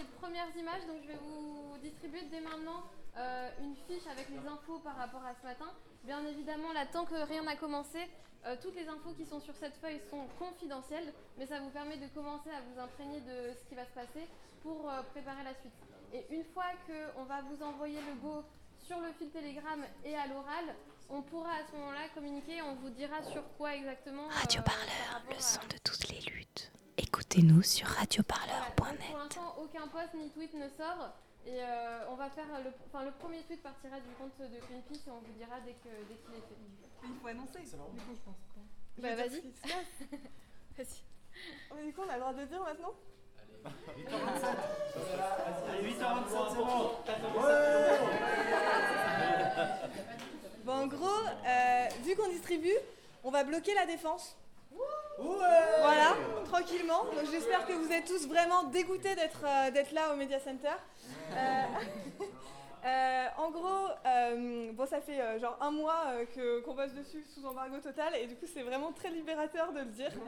des premières images, donc je vais vous distribuer dès maintenant euh, une fiche avec les infos par rapport à ce matin. Bien évidemment, là, tant que rien n'a commencé, euh, toutes les infos qui sont sur cette feuille sont confidentielles, mais ça vous permet de commencer à vous imprégner de ce qui va se passer pour euh, préparer la suite. Et une fois qu'on va vous envoyer le go sur le fil Telegram et à l'oral, on pourra à ce moment-là communiquer, on vous dira sur quoi exactement. Radio par Parleur, le à- son de toutes les luttes. Écoutez-nous sur radioparleur.net. pour l'instant, aucun post ni tweet ne sort. Et euh, on va faire le, enfin, le premier tweet partira du compte de Greenpeace et on vous dira dès que dès qu'il est fait. Il faut annoncer. Du coup, je pense. Bah vas-y. Vas-y. Mais du coup, on a le droit de dire maintenant 8h27, c'est bon. Bon, en gros, euh, vu qu'on distribue, on va bloquer la défense. Voilà, tranquillement. Donc j'espère que vous êtes tous vraiment dégoûtés d'être euh, d'être là au Media Center. Euh, euh, en gros, bon, ça fait genre un mois que- qu'on bosse dessus sous embargo total et du coup c'est vraiment très libérateur de le dire.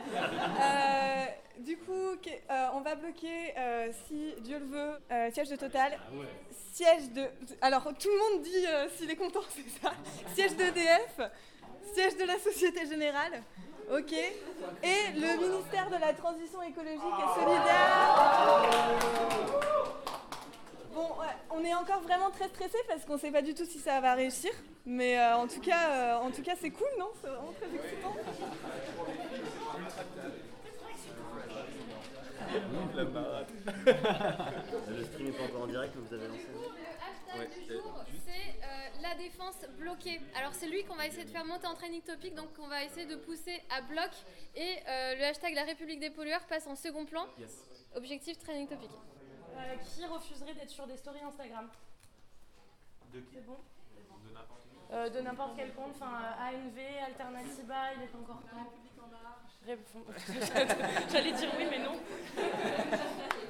Du coup, on va bloquer, si Dieu le veut, siège de Total, siège de... Alors tout le monde dit s'il est content, c'est ça. Siège d'EDF, siège de la Société Générale, ok. Et le ministère de la Transition écologique et solidaire. Bon, ouais, on est encore vraiment très stressé parce qu'on sait pas du tout si ça va réussir. Mais euh, en tout cas, euh, en tout cas, c'est cool, non? C'est vraiment très excitant. Le stream pas encore en direct, mais vous avez lancé. Le hashtag du jour, c'est euh, la défense bloquée. Alors c'est lui qu'on va essayer de faire monter en training topic, donc on va essayer de pousser à bloc. Et euh, le hashtag la République des pollueurs passe en second plan. Objectif training topic. Euh, qui refuserait d'être sur des stories Instagram? De qui? C'est bon? De n'importe qui. Euh, De n'importe quel compte, enfin euh, ANV, Alternativa, il est pas encore temps. Réponds. J'allais dire oui, mais non.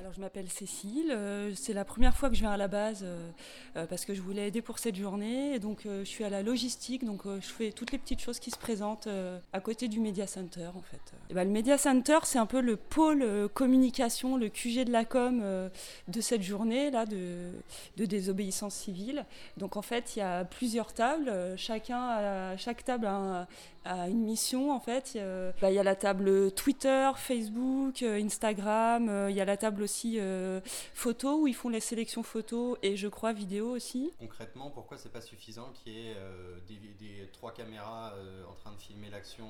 Alors je m'appelle Cécile, euh, c'est la première fois que je viens à la base euh, euh, parce que je voulais aider pour cette journée donc euh, je suis à la logistique, donc euh, je fais toutes les petites choses qui se présentent euh, à côté du Media Center en fait. Ben, le Media Center c'est un peu le pôle euh, communication, le QG de la com euh, de cette journée là de, désobéissance civile. Donc en fait il y a plusieurs tables, euh, chacun chaque table a, un- a une mission en fait. Il y a- bah, la table Twitter, Facebook, euh, Instagram, euh, y a la table aussi euh, photo où ils font les sélections photos et je crois vidéo aussi. Concrètement, pourquoi c'est pas suffisant qu'il y ait euh, des, des- trois caméras euh, en train de filmer l'action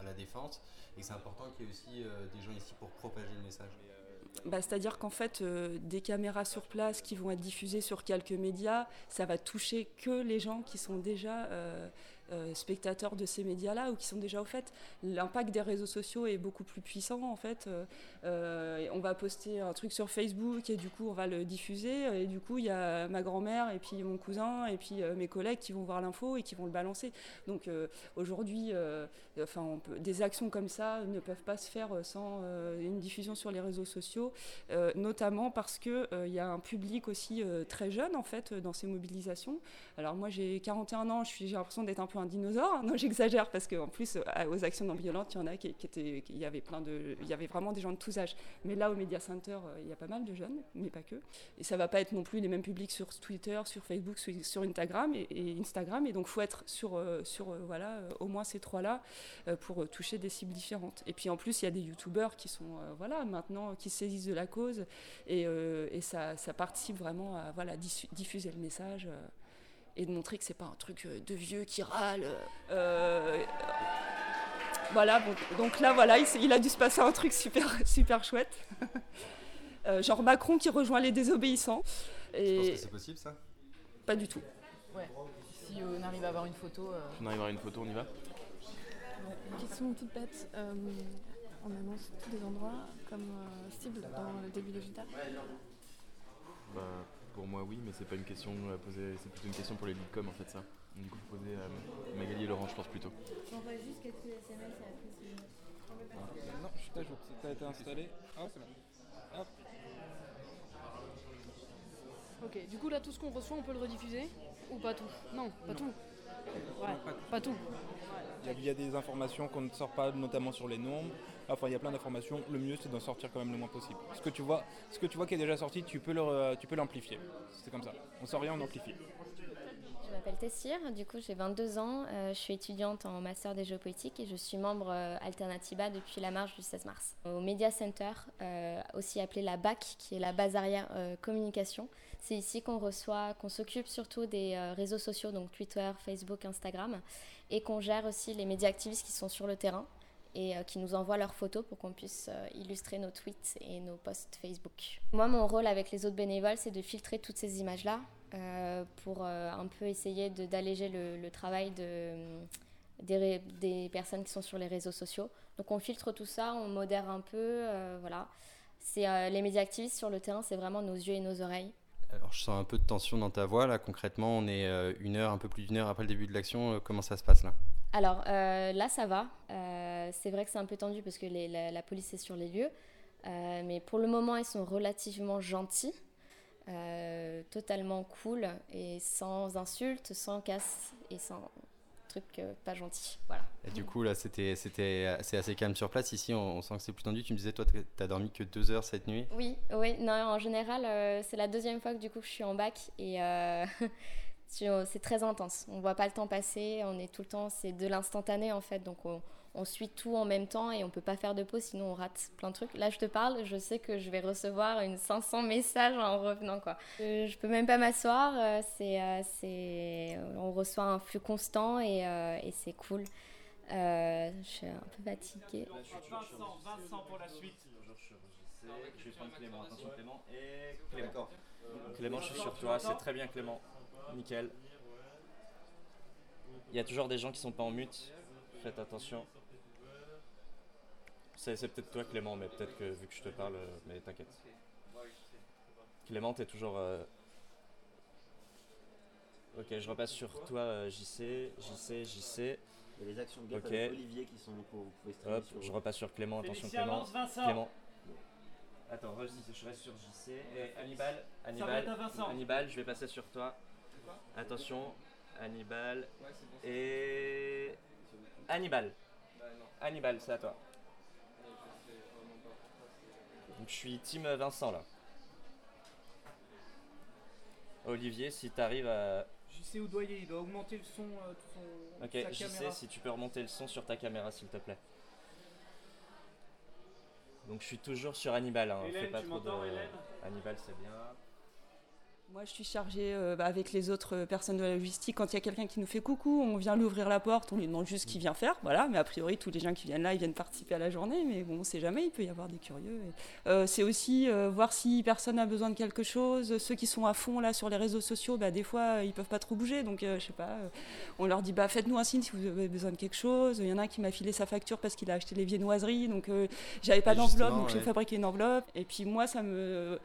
à la défense et c'est important qu'il y ait aussi des gens ici pour propager le message? Bah, C'est-à-dire qu'en fait, euh, des caméras sur place qui vont être diffusées sur quelques médias, ça va toucher que les gens qui sont déjà euh, euh, spectateurs de ces médias-là ou qui sont déjà au fait. L'impact des réseaux sociaux est beaucoup plus puissant en fait. Euh, euh, on va poster un truc sur Facebook et du coup on va le diffuser et du coup il y a ma grand-mère et puis mon cousin et puis mes collègues qui vont voir l'info et qui vont le balancer. Donc aujourd'hui, enfin, des actions comme ça ne peuvent pas se faire sans une diffusion sur les réseaux sociaux, notamment parce que il y a un public aussi très jeune en fait dans ces mobilisations. Alors moi j'ai 41 ans, j'ai l'impression d'être un peu un dinosaure. Non, j'exagère parce qu'en plus euh, aux actions non violentes, il y en a qui, étaient, il y avait plein de, il y avait vraiment des gens de tous âges. Mais là au Media Center, euh, il y a pas mal de jeunes, mais pas que. Et ça va pas être non plus les mêmes publics sur Twitter, sur Facebook, sur, Instagram et, et Instagram. Et donc faut être sur, euh, sur voilà au moins ces trois là euh, pour toucher des cibles différentes. Et puis en plus, il y a des youtubeurs qui sont voilà, maintenant qui se saisissent de la cause et, ça, ça participe vraiment à voilà, diffuser le message et de montrer que c'est pas un truc euh, de vieux qui râle. euh, voilà, bon, donc là, voilà, il, a dû se passer un truc super, super chouette. Euh, genre Macron qui rejoint les désobéissants. Je pense Et que c'est possible ça? Pas du tout. Ouais. Si on arrive à avoir une photo. euh, Si on arrive à avoir une photo, on y va? Question toute bête. euh, on annonce tous les endroits comme euh, cible dans le début de JT. Bah, pour moi, oui, mais c'est pas une question à poser, c'est plutôt une question pour les leadcom en fait, ça. Du coup, faut poser à Magali et Laurent, je pense plutôt. J'envoie juste quelques SMS et après c'est Non, je suis à jour. Ça a été installé. Hop, c'est bon. Hop. Ok, du coup là tout ce qu'on reçoit on peut le rediffuser? Ou pas tout? Non, pas tout. pas tout. Il y, a, des informations qu'on ne sort pas, notamment sur les nombres. Enfin, il y a plein d'informations. Le mieux, c'est d'en sortir quand même le moins possible. Ce que tu vois, ce que tu vois qui est déjà sorti, tu peux l'amplifier. C'est comme ça. On sort rien, on amplifie. Je m'appelle Tessir, du coup j'ai 22 ans, euh, je suis étudiante en master des géopolitiques et je suis membre euh, Alternatiba depuis la marche du 16 mars. Au Media Center, euh, aussi appelé la BAC, qui est la base arrière communication, c'est ici qu'on reçoit, qu'on s'occupe surtout des euh, réseaux sociaux, donc Twitter, Facebook, Instagram, et qu'on gère aussi les médias activistes qui sont sur le terrain et euh, qui nous envoient leurs photos pour qu'on puisse euh, illustrer nos tweets et nos posts Facebook. Moi, mon rôle avec les autres bénévoles, c'est de filtrer toutes ces images-là pour un peu essayer d'alléger le, travail de, des, personnes qui sont sur les réseaux sociaux. Donc on filtre tout ça, on modère un peu, voilà. Les médias activistes sur le terrain, c'est vraiment nos yeux et nos oreilles. Alors je sens un peu de tension dans ta voix là. Concrètement, on est euh, une heure, un peu plus d'une heure après le début de l'action. Euh, Comment ça se passe là? Alors euh, là, ça va. C'est vrai que c'est un peu tendu parce que la, la police est sur les lieux. Mais pour le moment, ils sont relativement gentils, totalement cool et sans insultes, sans casse et sans trucs euh, pas gentils. Voilà. Et du coup là, c'était c'était c'est assez calme sur place. Ici, on, on sent que c'est plus tendu. Tu me disais toi, t'as- dormi que deux heures cette nuit. Oui, oui. Non, en général, euh, c'est la deuxième fois que du coup je suis en bac et euh, c'est c'est très intense. On voit pas le temps passer. On est tout le temps, c'est de l'instantané en fait. Donc on, on suit tout en même temps et on peut pas faire de pause sinon on rate plein de trucs. Là, je te parle, je sais que je vais recevoir une 500 messages en revenant quoi. Euh, je peux même pas m'asseoir. euh, c'est, euh, c'est, on reçoit un flux constant et, et c'est cool. Euh, je suis un peu fatiguée. Vincent, Vincent pour la suite. Je vais prendre Clément. Attention Clément et Clément. Clément, je suis sur toi. C'est très bien Clément. Nickel. Il y a toujours des gens qui sont pas en mute. Faites attention. C'est c'est peut-être toi Clément, mais peut-être que vu que je te parle, euh, mais t'inquiète. Clément, t'es toujours. euh, Ok, je repasse sur toi, euh, JC, JC, JC. Il y a les actions de gaffe Ok. avec Olivier qui sont pour vous pouvez streamer Hop, sur- je repasse sur Clément, attention Clément. avance, Vincent. Clément. Attends, je reste sur JC. Et Hannibal, Hannibal, Vincent. Hannibal, je vais passer sur toi. Attention, Hannibal et Hannibal. Hannibal, c'est à toi. Donc je suis team Vincent là. Olivier, si t'arrives à. JC Oudoyer, il doit augmenter le son euh, son, Ok, JC, si tu peux remonter le son sur ta caméra s'il te plaît. Donc je suis toujours sur Hannibal, hein. Hélène, fais pas tu trop de. Hélène? Hannibal, c'est bien. Moi, je suis chargée euh, bah, avec les autres euh, personnes de la logistique. Quand il y a quelqu'un qui nous fait coucou, on vient lui ouvrir la porte, on lui demande juste ce qu'il vient faire. Voilà, mais a priori, tous les gens qui viennent là, ils viennent participer à la journée. Mais bon, on sait jamais, il peut y avoir des curieux. et- Euh, c'est aussi euh, voir si personne a besoin de quelque chose. Ceux qui sont à fond là sur les réseaux sociaux, bah, des fois, ils peuvent pas trop bouger. Donc, je sais pas, on leur dit bah, faites-nous un signe si vous avez besoin de quelque chose. Il y en a un qui m'a filé sa facture parce qu'il a acheté les viennoiseries. Donc, j'avais pas d'enveloppe, donc j'ai fabriqué une enveloppe. Et puis, moi, ça me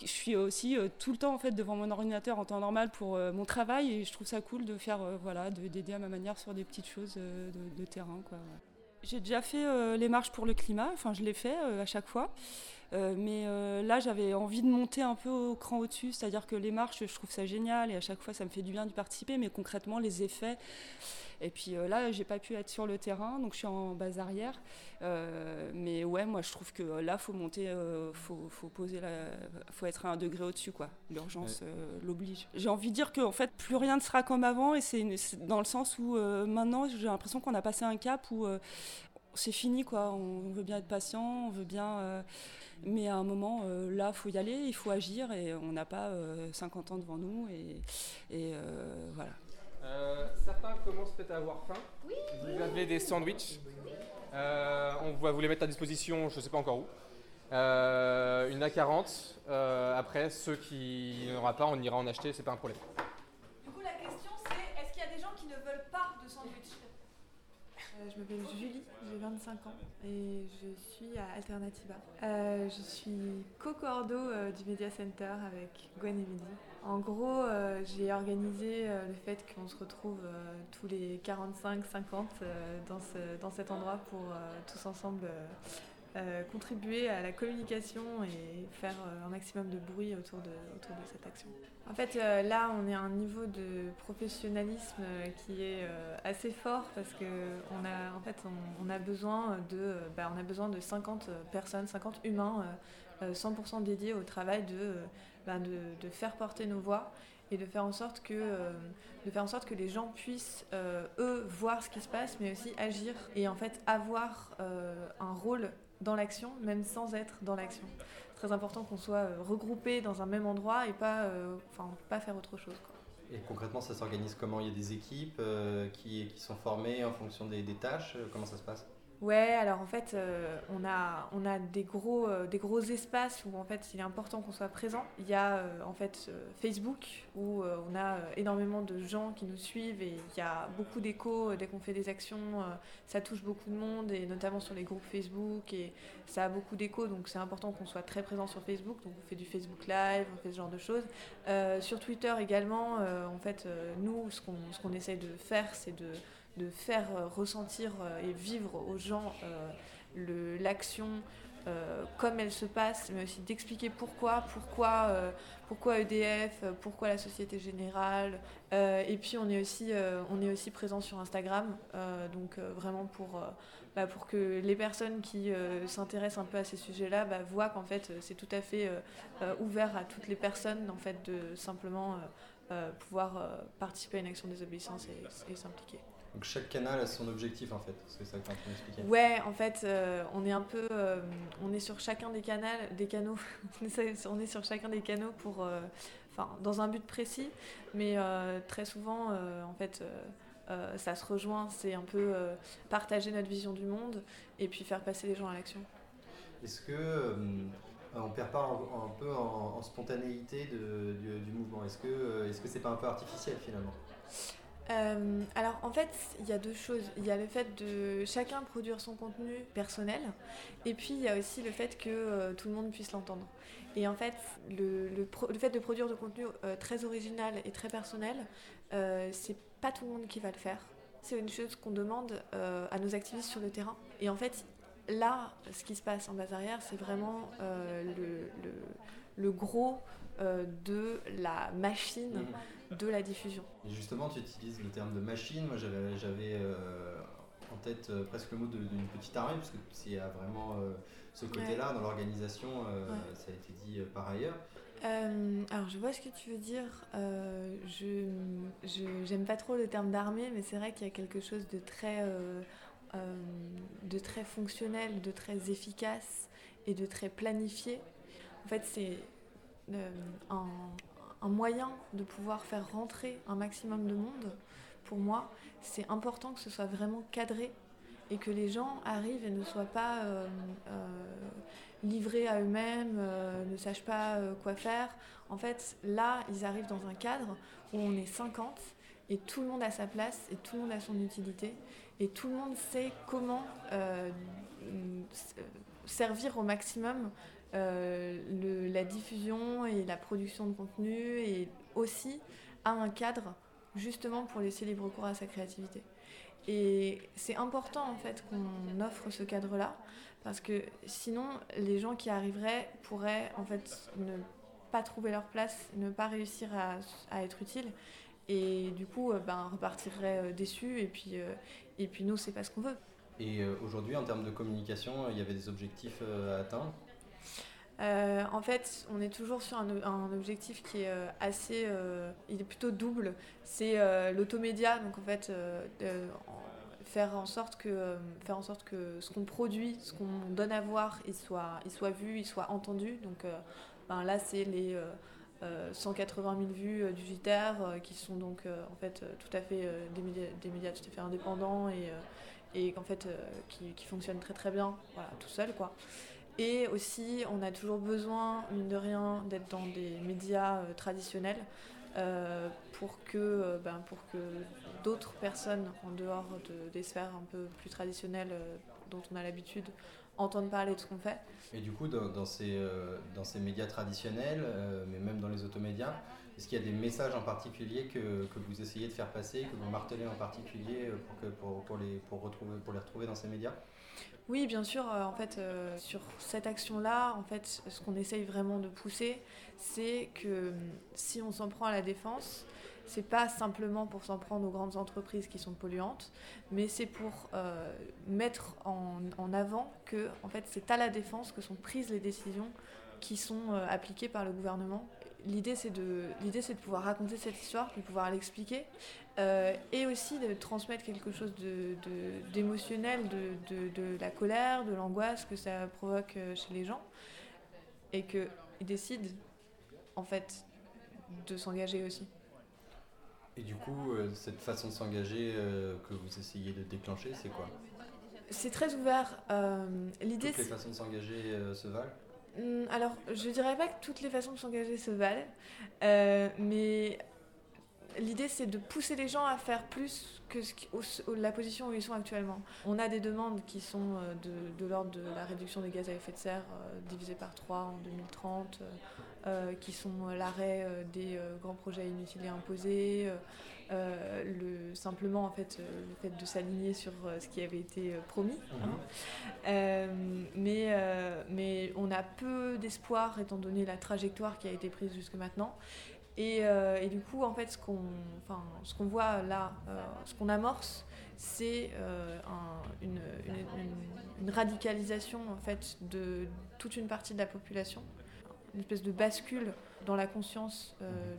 je suis aussi euh, tout le temps en fait devant mon ordinateur en temps normal pour euh, mon travail et je trouve ça cool de faire euh, voilà de- d'aider à ma manière sur des petites choses de, terrain quoi. J'ai déjà fait les marches pour le climat, enfin je l'ai fait à chaque fois. Euh, mais euh, là, j'avais envie de monter un peu au cran au-dessus, c'est-à-dire que les marches, je trouve ça génial et à chaque fois, ça me fait du bien d'y participer, mais concrètement, les effets. Et puis euh, là, j'ai pas pu être sur le terrain, donc je suis en base arrière. Euh, mais ouais, moi, je trouve que là, faut monter, faut, faut poser, la, faut être à un degré au-dessus, quoi. L'urgence l'oblige. J'ai envie de dire que en fait, plus rien ne sera comme avant, et c'est une- dans le sens où maintenant, j'ai l'impression qu'on a passé un cap où c'est fini quoi. On veut bien être patient, on veut bien. euh, mais à un moment, euh, là, faut y aller, il faut agir et on n'a pas euh, 50 ans devant nous et, et, euh, voilà. Euh, certains commencent peut-être à avoir faim? Vous avez des sandwichs? Euh, on va vous les mettre à disposition, je ne sais pas encore où. Euh, une A40. Euh, après, ceux qui n'en aura pas, on ira en acheter, c'est pas un problème. Du coup, la question c'est est-ce qu'il y a des gens qui ne veulent pas de sandwich? Euh, je m'appelle Julie, j'ai 25 ans et je suis à Alternativa. Euh, je suis co-cordo euh, du Media Center avec Gwen et Mehdi. En gros, euh, j'ai organisé le fait qu'on se retrouve tous les 45-50 euh, dans, ce- dans cet endroit pour tous ensemble euh, contribuer à la communication et faire un maximum de bruit autour de, autour de cette action. En fait, là, on est à un niveau de professionnalisme qui est assez fort parce qu'on a, en fait, on, a besoin de, bah, on a besoin de 50 personnes, 50 humains 100% dédiés au travail de, bah, de, de, faire porter nos voix et de faire en sorte que, euh, de faire en sorte que les gens puissent, euh, eux, voir ce qui se passe, mais aussi agir et en fait avoir euh, un rôle dans l'action, même sans être dans l'action. C'est très important qu'on soit regroupés dans un même endroit et pas, enfin, pas faire autre chose. Et concrètement, ça s'organise comment? Il y a des équipes qui, qui, sont formées en fonction des tâches? Comment ça se passe? Ouais, alors en fait, euh, on, a, on a des gros, euh, des gros espaces où en fait il est important qu'on soit présent. Il y a euh, en fait Facebook où on a énormément de gens qui nous suivent et il y a beaucoup d'échos dès qu'on fait des actions. ça touche beaucoup de monde et notamment sur les groupes Facebook et ça a beaucoup d'échos donc c'est important qu'on soit très présent sur Facebook. Donc on fait du Facebook Live, on fait ce genre de choses. sur Twitter également, en fait, nous, ce qu'on ce qu'on essaye de faire, c'est de de faire euh, ressentir euh, et vivre aux gens euh, l'action comme elle se passe, mais aussi d'expliquer pourquoi, pourquoi, pourquoi EDF, pourquoi la Société Générale. et puis on est aussi, on est aussi présent sur Instagram, donc vraiment pour, bah, pour que les personnes qui s'intéressent un peu à ces sujets-là bah, voient qu'en fait c'est tout à fait ouvert à toutes les personnes en fait de simplement pouvoir participer à une action des obéissances et s'impliquer. Donc chaque canal a son objectif en fait, c'est ça que tu es en train d'expliquer. Ouais, en fait, euh, on est un peu, euh, on est sur chacun des canaux, des canaux, on est sur chacun des canaux pour, euh, enfin, dans un but précis, mais très souvent, en fait, ça se rejoint, c'est un peu partager notre vision du monde et puis faire passer les gens à l'action. Est-ce que on perd pas un, peu en, spontanéité de, du, du, mouvement? Est-ce que, est-ce que c'est pas un peu artificiel finalement? Euh, alors en fait, il y a deux choses. Il y a le fait de chacun produire son contenu personnel, et puis il y a aussi le fait que euh, tout le monde puisse l'entendre. Et en fait, le, fait de produire du contenu euh, très original et très personnel, c'est pas tout le monde qui va le faire. C'est une chose qu'on demande à nos activistes sur le terrain. Et en fait, là, ce qui se passe en base arrière, c'est vraiment le, le, gros de la machine. Mmh de la diffusion. Et justement, tu utilises le terme de machine. Moi, j'avais euh, en tête euh, presque le mot d'une petite armée, parce que c'est vraiment euh, ce côté-là dans l'organisation, ça a été dit par ailleurs. alors je vois ce que tu veux dire. je j'aime pas trop le terme d'armée, mais c'est vrai qu'il y a quelque chose de très de très fonctionnel, de très efficace et de très planifié. En fait, c'est un, un moyen de pouvoir faire rentrer un maximum de monde, pour moi, c'est important que ce soit vraiment cadré et que les gens arrivent et ne soient pas euh, euh, livrés à eux-mêmes, euh, ne sachent pas quoi faire. En fait, là, ils arrivent dans un cadre où on est 50 et tout le monde a sa place et tout le monde a son utilité et tout le monde sait comment servir au maximum euh, la diffusion et la production de contenu et aussi à un cadre justement pour laisser libre cours à sa créativité. Et c'est important en fait qu'on offre ce cadre-là parce que sinon les gens qui arriveraient pourraient en fait ne pas trouver leur place, ne pas réussir à, être utiles et du coup euh, ben, repartiraient euh, déçus et puis, et puis nous c'est pas ce qu'on veut. Et aujourd'hui en termes de communication, il y avait des objectifs à atteindre euh, en fait, on est toujours sur un, objectif qui est euh, assez, euh, il est plutôt double. C'est l'automédia, donc en fait, faire en sorte que, faire en sorte que ce qu'on produit, ce qu'on donne à voir, il soit, il soit vu, il soit entendu. Donc ben là, c'est les 180 000 vues du JTR qui sont donc en fait tout à fait des médias, des, médias, tout à fait indépendants et, et fait qui, qui fonctionnent très très bien, voilà, tout seul quoi. Et aussi, on a toujours besoin, mine de rien, d'être dans des médias euh, traditionnels euh, pour que, euh, ben, que d'autres personnes en dehors des sphères un peu plus traditionnelles dont on a l'habitude entendent parler de ce qu'on fait. Et du coup, dans, ces, dans ces médias traditionnels, mais même dans les automédias, Est-ce qu'il y a des messages en particulier que, que vous essayez de faire passer, que vous martelez en particulier pour, que, pour, pour les, pour, retrouver, pour les retrouver dans ces médias? Oui, bien sûr. euh, en fait, euh, sur cette action-là, en fait, ce qu'on essaye vraiment de pousser, c'est que hum, si on s'en prend à la défense, c'est pas simplement pour s'en prendre aux grandes entreprises qui sont polluantes, mais c'est pour euh, mettre en, avant que, en fait, c'est à la défense que sont prises les décisions qui sont appliquées par le gouvernement. L'idée, c'est de, l'idée, c'est de pouvoir raconter cette histoire, de pouvoir l'expliquer, euh, et aussi de transmettre quelque chose de- d'émotionnel, de, de- de la colère, de l'angoisse que ça provoque euh, chez les gens, et qu'ils décident, en fait, de s'engager aussi. Et du coup, euh, cette façon de s'engager euh, que vous essayez de déclencher, c'est quoi? C'est très ouvert. euh, l'idée, Toutes les façons de s'engager se valent? Alors, je dirais pas que toutes les façons de s'engager se valent, euh, mais l'idée c'est de pousser les gens à faire plus que la position où ils sont actuellement. On a des demandes qui sont euh, de, l'ordre de la réduction des gaz à effet de serre euh, divisé par 3 en 2030, euh, euh, qui sont l'arrêt des grands projets inutiles et imposés, euh, le, simplement en fait, euh, le fait de s'aligner sur euh, ce qui avait été promis. hein. Euh, mais, mais on a peu d'espoir étant donné la trajectoire qui a été prise jusque maintenant. Et, et du coup, en fait, ce qu'on enfin, ce qu'on voit là, ce qu'on amorce, c'est un- une, une- une- une radicalisation en fait, de toute une partie de la population, une espèce de bascule dans la conscience,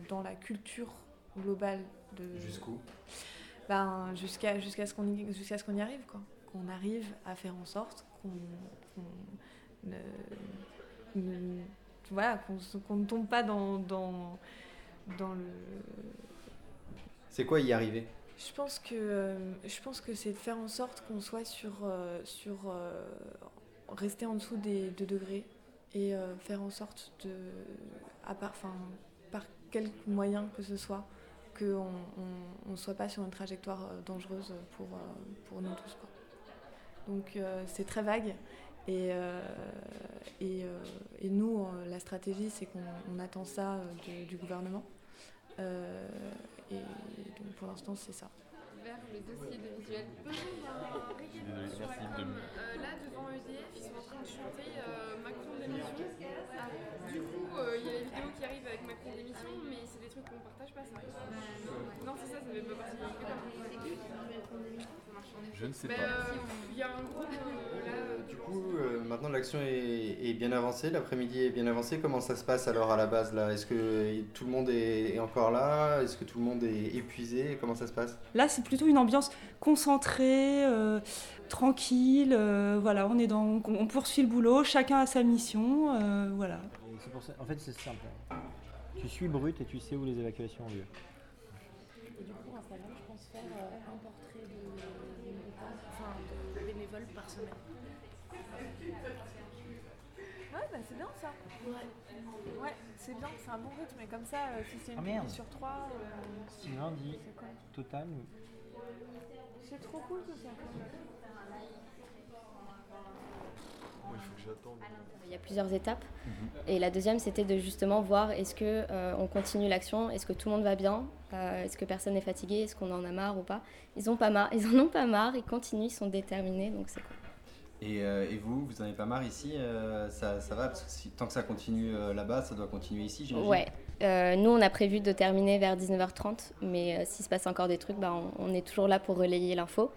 dans la culture globale de. Jusqu'où? Ben, jusqu'à ce qu'on y, y arrive quoi qu'on arrive à faire en sorte qu'on ne, ne- voilà qu'on ne tombe pas dans dans, dans le C'est quoi y arriver? Je pense que je pense que c'est de faire en sorte qu'on soit sur euh, sur euh, rester en dessous des 2 degrés et euh, faire en sorte de à part enfin par quelque moyen que ce soit qu'on on, on soit pas sur une trajectoire euh, dangereuse pour euh, pour nous tous quoi. Donc euh, c'est très vague et euh, et, euh, et nous euh, la stratégie c'est qu'on on attend ça euh, du, gouvernement. Euh, et donc pour l'instant c'est ça. Vers le dossier de visuel. Merci la de euh, là devant EDF, ils sont en train de chanter euh, Macron démission. Ah, du coup, euh, il y a les vidéos qui arrivent avec Macron démission, mais c'est des trucs qu'on partage pas ça. Non, c'est ça, ça fait pas partie du Je ne sais Mais pas. euh, il y a un groupe euh, là. Du coup, euh, maintenant l'action est, est bien avancée, l'après-midi est bien avancé. Comment ça se passe alors à la base là? Est-ce que tout le monde est, est encore là? Est-ce que tout le monde est épuisé? Comment ça se passe? Là, c'est plutôt une ambiance concentrée, euh, tranquille. euh, voilà, on est dans, on, on poursuit le boulot, chacun a sa mission. euh, voilà. Pour ça- En fait, c'est simple. Tu suis brut et tu sais où les évacuations ont lieu. Et du coup, Instagram, je pense faire un portrait de, enfin, de bénévoles par semaine. Ouais, bah c'est bien ça. Ouais, ouais c'est bien, c'est un bon rythme. Et comme ça, euh, si c'est une Ah, sur trois. euh, lundi, c'est quoi total, C'est trop cool tout ça. Il faut que j'attende. Il y a plusieurs étapes. Et la deuxième, c'était de justement voir est-ce que euh, on continue l'action, est-ce que tout le monde va bien, euh, est-ce que personne n'est fatigué, est-ce qu'on en a marre ou pas? Ils ont pas marre, ils en ont pas marre, ils continuent, ils sont déterminés, donc c'est cool. et, euh, et vous, vous en avez pas marre ici euh, ça, ça va? Parce que si- tant que ça continue euh, là-bas, ça doit continuer ici, j'imagine Ouais. Nous, on a prévu de terminer vers 19h30, mais s'il se passe encore des trucs, bah, on, on est toujours là pour relayer l'info.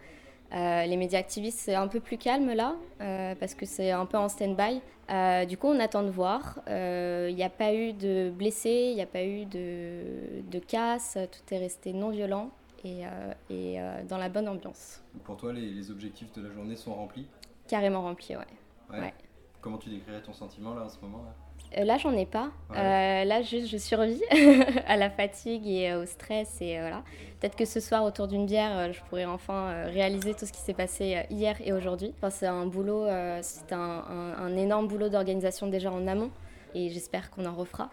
Euh, les médias activistes, c'est un peu plus calme là, euh, parce que c'est un peu en stand-by. Euh, du coup, on attend de voir. Il n'y a pas eu de blessés, il n'y a pas eu de, de casse, tout est resté non violent et, et dans la bonne ambiance. Pour toi, les, les objectifs de la journée sont remplis? Carrément rempli, ouais. Ouais. Ouais. Comment tu décrirais ton sentiment là en ce moment là? Là, j'en ai pas. Ouais. Euh, là, juste, je survis à la fatigue et euh, au stress. Et euh, voilà. Peut-être que ce soir, autour d'une bière, euh, je pourrai enfin euh, réaliser tout ce qui s'est passé euh, hier et aujourd'hui. Enfin, c'est un boulot, euh, c'est un, un- un énorme boulot d'organisation déjà en amont. Et j'espère qu'on en refera.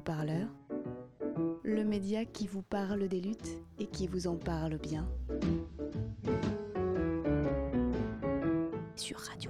Parleur, le média qui vous parle des luttes et qui vous en parle bien. Sur Radio